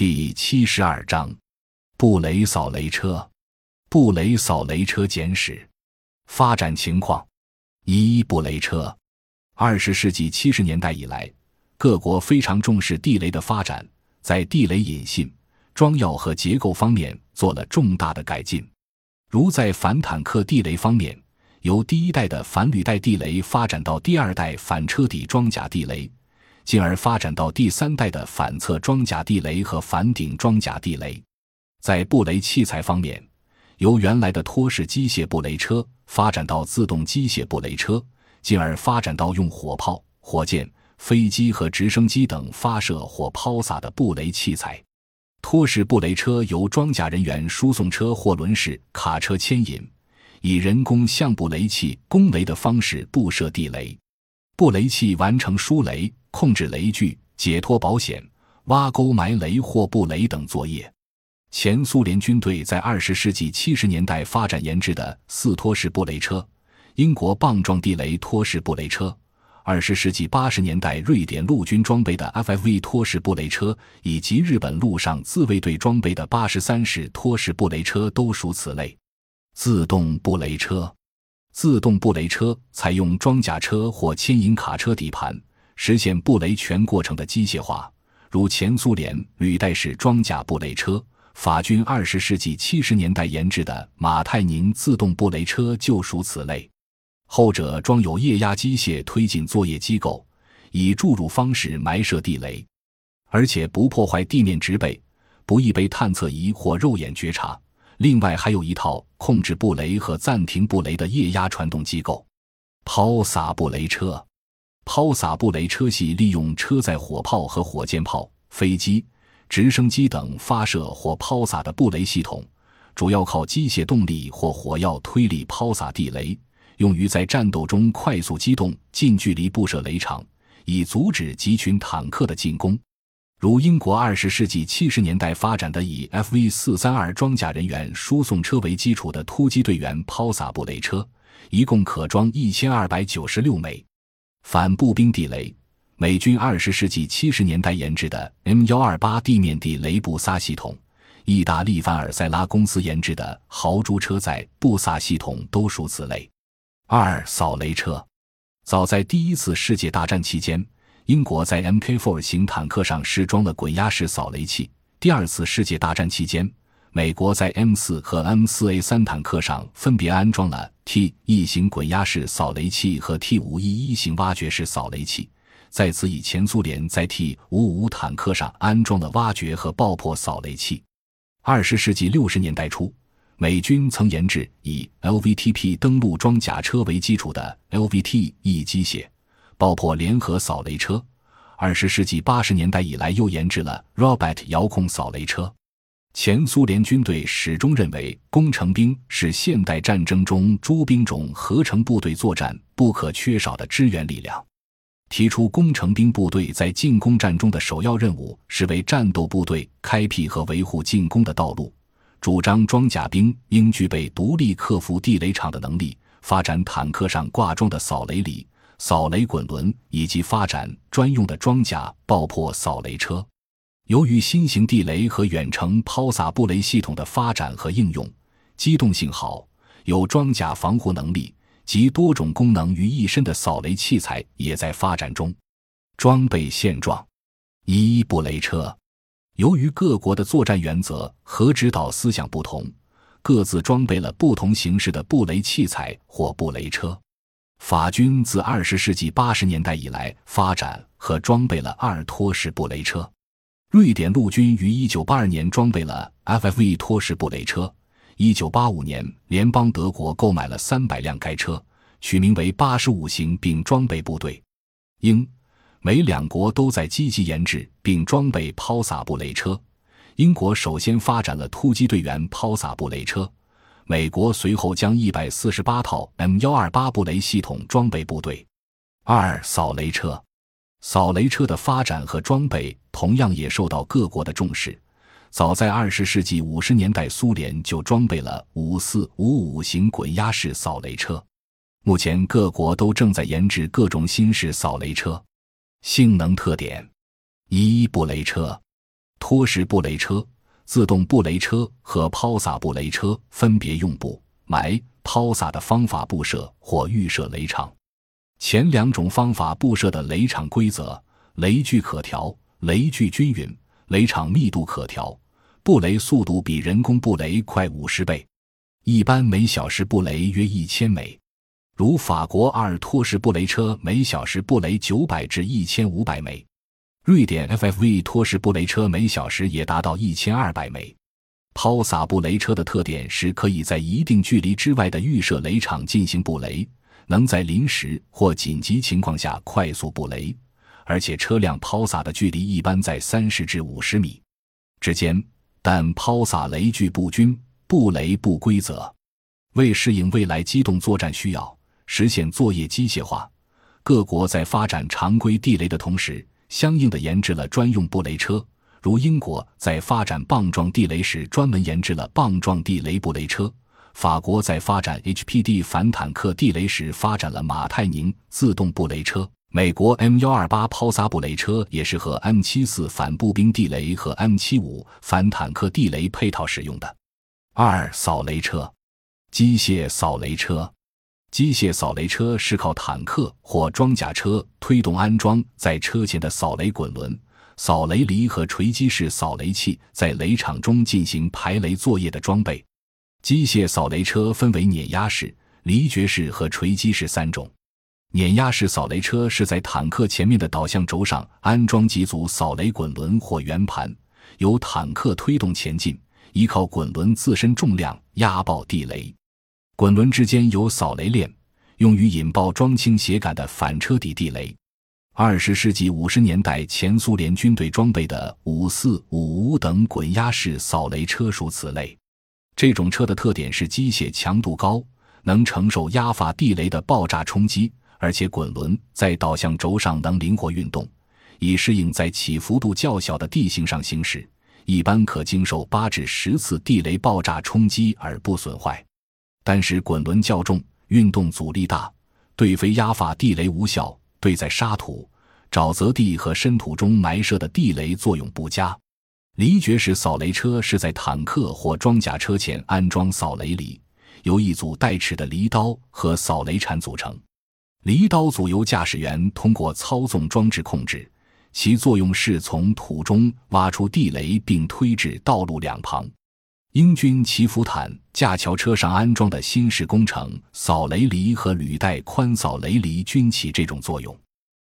第七十二章，布雷扫雷车。布雷扫雷车简史。发展情况：一、布雷车。二十世纪七十年代以来，各国非常重视地雷的发展，在地雷引信、装药和结构方面做了重大的改进。如在反坦克地雷方面，由第一代的反履带地雷发展到第二代反车底装甲地雷。进而发展到第三代的反侧装甲地雷和反顶装甲地雷。在布雷器材方面，由原来的拖式机械布雷车发展到自动机械布雷车，进而发展到用火炮、火箭、飞机和直升机等发射或抛洒的布雷器材。拖式布雷车由装甲人员输送车或轮式卡车牵引，以人工向布雷器攻雷的方式布设地雷。布雷器完成输雷。控制雷具、解脱保险、挖沟埋雷或布雷等作业。前苏联军队在二十世纪七十年代发展研制的四拖式布雷车，英国棒状地雷拖式布雷车，二十世纪八十年代瑞典陆军装备的 FFV 拖式布雷车，以及日本陆上自卫队装备的八十三式拖式布雷车都属此类。自动布雷车，自动布雷车采用装甲车或牵引卡车底盘。实现布雷全过程的机械化，如前苏联履带式装甲布雷车，法军二十世纪七十年代研制的马泰宁自动布雷车就属此类。后者装有液压机械推进作业机构，以注入方式埋设地雷，而且不破坏地面植被，不易被探测仪或肉眼觉察。另外还有一套控制布雷和暂停布雷的液压传动机构。抛洒布雷车。抛洒布雷车系利用车载火炮和火箭炮、飞机、直升机等发射或抛洒的布雷系统，主要靠机械动力或火药推力抛洒地雷，用于在战斗中快速机动、近距离布设雷场，以阻止集群坦克的进攻。如英国二十世纪七十年代发展的以 FV 四三二装甲人员输送车为基础的突击队员抛洒布雷车，一共可装一千二百九十六枚。反步兵地雷，美军二十世纪七十年代研制的 M 幺二八地面地雷布萨系统，意大利凡尔赛拉公司研制的豪猪车载布萨系统都属此类。二扫雷车，早在第一次世界大战期间，英国在 Mk4 型坦克上试装了滚压式扫雷器。第二次世界大战期间，美国在 M 四和 M 四 A 三坦克上分别安装了 T 一型滚压式扫雷器和 T 五一一型挖掘式扫雷器。在此以前苏联在 T 五五坦克上安装了挖掘和爆破扫雷器。二十世纪六十年代初，美军曾研制以 LVTP 登陆装甲车为基础的 LVT E 机械爆破联合扫雷车。二十世纪八十年代以来，又研制了 Robot 遥控扫雷车。前苏联军队始终认为，工程兵是现代战争中诸兵种合成部队作战不可缺少的支援力量，提出工程兵部队在进攻战中的首要任务是为战斗部队开辟和维护进攻的道路，主张装甲兵应具备独立克服地雷场的能力，发展坦克上挂装的扫雷犁、扫雷滚轮，以及发展专用的装甲爆破扫雷车。由于新型地雷和远程抛洒布雷系统的发展和应用，机动性好、有装甲防护能力及多种功能于一身的扫雷器材也在发展中。装备现状：一、布雷车。由于各国的作战原则和指导思想不同，各自装备了不同形式的布雷器材或布雷车。法军自二十世纪八十年代以来发展和装备了二拖式布雷车。瑞典陆军于一九八二年装备了 FFV 拖式布雷车。一九八五年，联邦德国购买了三百辆该车，取名为八十五型，并装备部队。英、美两国都在积极研制并装备抛洒布雷车。英国首先发展了突击队员抛洒布雷车，美国随后将一百四十八套 M 幺二八布雷系统装备部队。二、扫雷车。扫雷车的发展和装备同样也受到各国的重视。早在二十世纪五十年代，苏联就装备了五四五五型滚压式扫雷车。目前，各国都正在研制各种新式扫雷车。性能特点：一、布雷车。拖式布雷车、自动布雷车和抛洒布雷车分别用布埋、抛洒的方法布设或预设雷场。前两种方法布设的雷场规则：雷距可调，雷距均匀，雷场密度可调，布雷速度比人工布雷快五十倍，一般每小时布雷约一千枚。如法国阿尔托式布雷车每小时布雷九百至一千五百枚，瑞典 FFV 托式布雷车每小时也达到一千二百枚。抛洒布雷车的特点是可以在一定距离之外的预设雷场进行布雷，能在临时或紧急情况下快速布雷，而且车辆抛洒的距离一般在三十至五十米之间，但抛洒雷距不均，布雷不规则。为适应未来机动作战需要。实现作业机械化，各国在发展常规地雷的同时，相应的研制了专用布雷车。如英国在发展棒状地雷时，专门研制了棒状地雷布雷车；法国在发展 HPD 反坦克地雷时，发展了马泰宁自动布雷车；美国 M 幺二八抛撒布雷车也是和 M 七四反步兵地雷和 M 七五反坦克地雷配套使用的。二扫雷车，机械扫雷车。机械扫雷车是靠坦克或装甲车推动安装在车前的扫雷滚轮、扫雷犁和锤击式扫雷器，在雷场中进行排雷作业的装备。机械扫雷车分为碾压式、离掘式和锤击式三种。碾压式扫雷车是在坦克前面的导向轴上安装几组扫雷滚轮或圆盘，由坦克推动前进，依靠滚轮自身重量压爆地雷。滚轮之间有扫雷链，用于引爆装倾斜杆的反车底地雷。二十世纪五十年代，前苏联军队装备的五四五五等滚压式扫雷车属此类。这种车的特点是机械强度高，能承受压发地雷的爆炸冲击，而且滚轮在导向轴上能灵活运动，以适应在起伏度较小的地形上行驶。一般可经受八至十次地雷爆炸冲击而不损坏。但是滚轮较重，运动阻力大，对非压发地雷无效，对在沙土、沼泽地和深土中埋设的地雷作用不佳。离掘式扫雷车是在坦克或装甲车前安装扫雷犁，由一组带齿的犁刀和扫雷铲组成。犁刀组由驾驶员通过操纵装置控制，其作用是从土中挖出地雷并推至道路两旁。英军祈福坦架桥车上安装的新式工程扫雷犁和履带宽扫雷犁均起这种作用。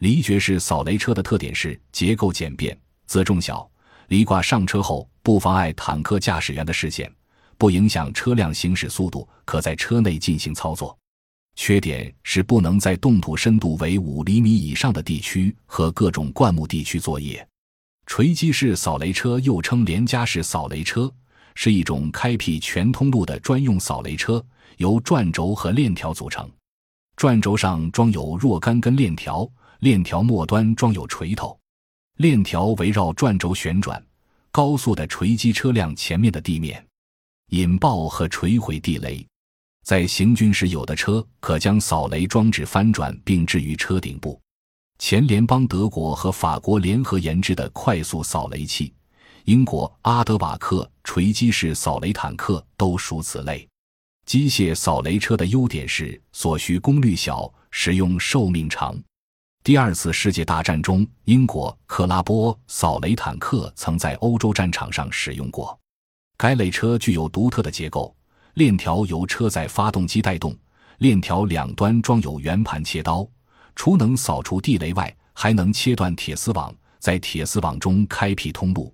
离掘式扫雷车的特点是结构简便、自重小，犁挂上车后不妨碍坦克驾驶员的视线，不影响车辆行驶速度，可在车内进行操作。缺点是不能在冻土深度为五厘米以上的地区和各种灌木地区作业。锤击式扫雷车又称连夹式扫雷车。是一种开辟全通路的专用扫雷车，由转轴和链条组成。转轴上装有若干根链条，链条末端装有锤头，链条围绕转轴旋转，高速的锤击车辆前面的地面，引爆和锤毁地雷。在行军时，有的车可将扫雷装置翻转并置于车顶部。前联邦德国和法国联合研制的快速扫雷器。英国阿德瓦克锤击式扫雷坦克都属此类。机械扫雷车的优点是所需功率小，使用寿命长。第二次世界大战中，英国克拉波扫雷坦克曾在欧洲战场上使用过。该类车具有独特的结构，链条由车载发动机带动，链条两端装有圆盘切刀，除能扫除地雷外，还能切断铁丝网，在铁丝网中开辟通路。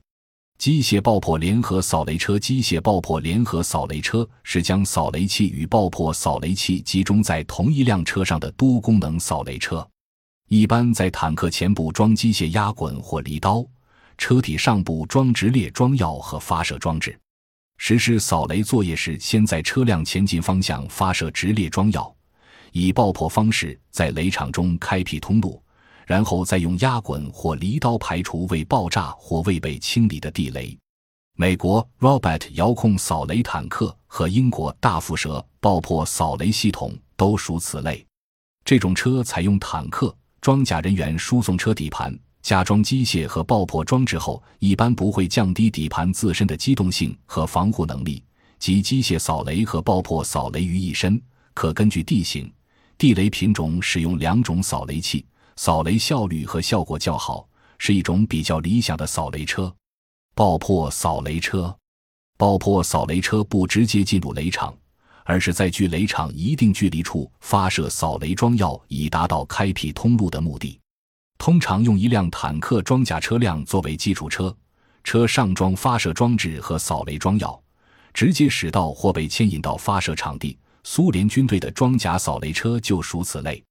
机械爆破联合扫雷车，机械爆破联合扫雷车是将扫雷器与爆破扫雷器集中在同一辆车上的多功能扫雷车。一般在坦克前部装机械压滚或犁刀，车体上部装直列装药和发射装置。实施扫雷作业时，先在车辆前进方向发射直列装药，以爆破方式在雷场中开辟通路。然后再用压滚或犁刀排除未爆炸或未被清理的地雷。美国 Robert 遥控扫雷坦克和英国大蝮蛇爆破扫雷系统都属此类。这种车采用坦克装甲人员输送车底盘，加装机械和爆破装置后，一般不会降低底盘自身的机动性和防护能力，即机械扫雷和爆破扫雷于一身。可根据地形、地雷品种使用两种扫雷器，扫雷效率和效果较好，是一种比较理想的扫雷车。爆破扫雷车，爆破扫雷车不直接进入雷场，而是在距雷场一定距离处发射扫雷装药，以达到开辟通路的目的。通常用一辆坦克装甲车辆作为基础车，车上装发射装置和扫雷装药，直接驶到或被牵引到发射场地。苏联军队的装甲扫雷车就属此类。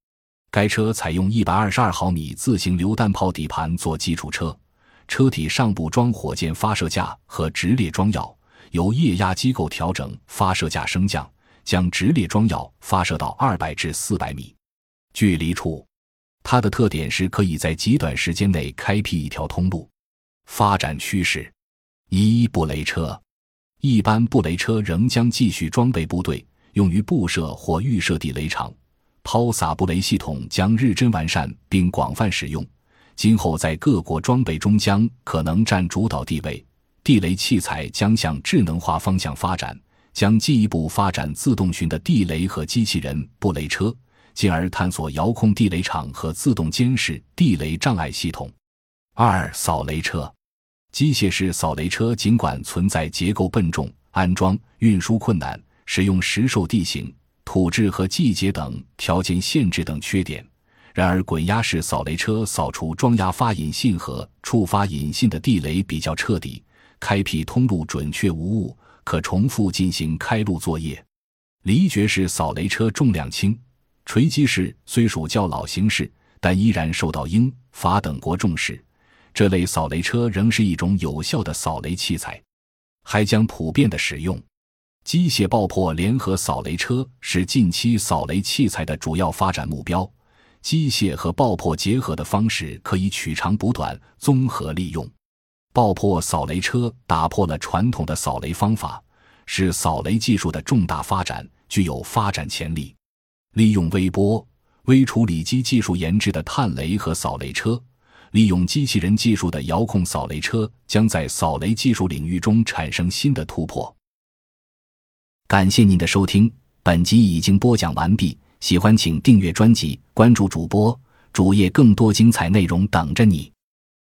该车采用一百二十二毫米自行榴弹炮底盘做基础车。车体上部装火箭发射架和直列装药，由液压机构调整发射架升降，将直列装药发射到二百至四百米距离处。它的特点是可以在极短时间内开辟一条通路。发展趋势：一、布雷车。一般布雷车仍将继续装备部队，用于布设或预设地雷场。抛洒布雷系统将日臻完善并广泛使用。今后在各国装备中将可能占主导地位，地雷器材将向智能化方向发展，将进一步发展自动巡的地雷和机器人布雷车，进而探索遥控地雷场和自动监视地雷障碍系统。二、扫雷车，机械式扫雷车尽管存在结构笨重、安装、运输困难、使用时受地形、土质和季节等条件限制等缺点。然而，滚压式扫雷车扫除装压发引信和触发引信的地雷比较彻底，开辟通路准确无误，可重复进行开路作业。离绝式扫雷车重量轻，锤击式虽属较老形式，但依然受到英法等国重视。这类扫雷车仍是一种有效的扫雷器材，还将普遍的使用。机械爆破联合扫雷车是近期扫雷器材的主要发展目标。机械和爆破结合的方式可以取长补短，综合利用。爆破扫雷车打破了传统的扫雷方法，是扫雷技术的重大发展，具有发展潜力。利用微波、微处理机技术研制的探雷和扫雷车，利用机器人技术的遥控扫雷车，将在扫雷技术领域中产生新的突破。感谢您的收听，本集已经播讲完毕。喜欢请订阅专辑，关注主播主页，更多精彩内容等着你。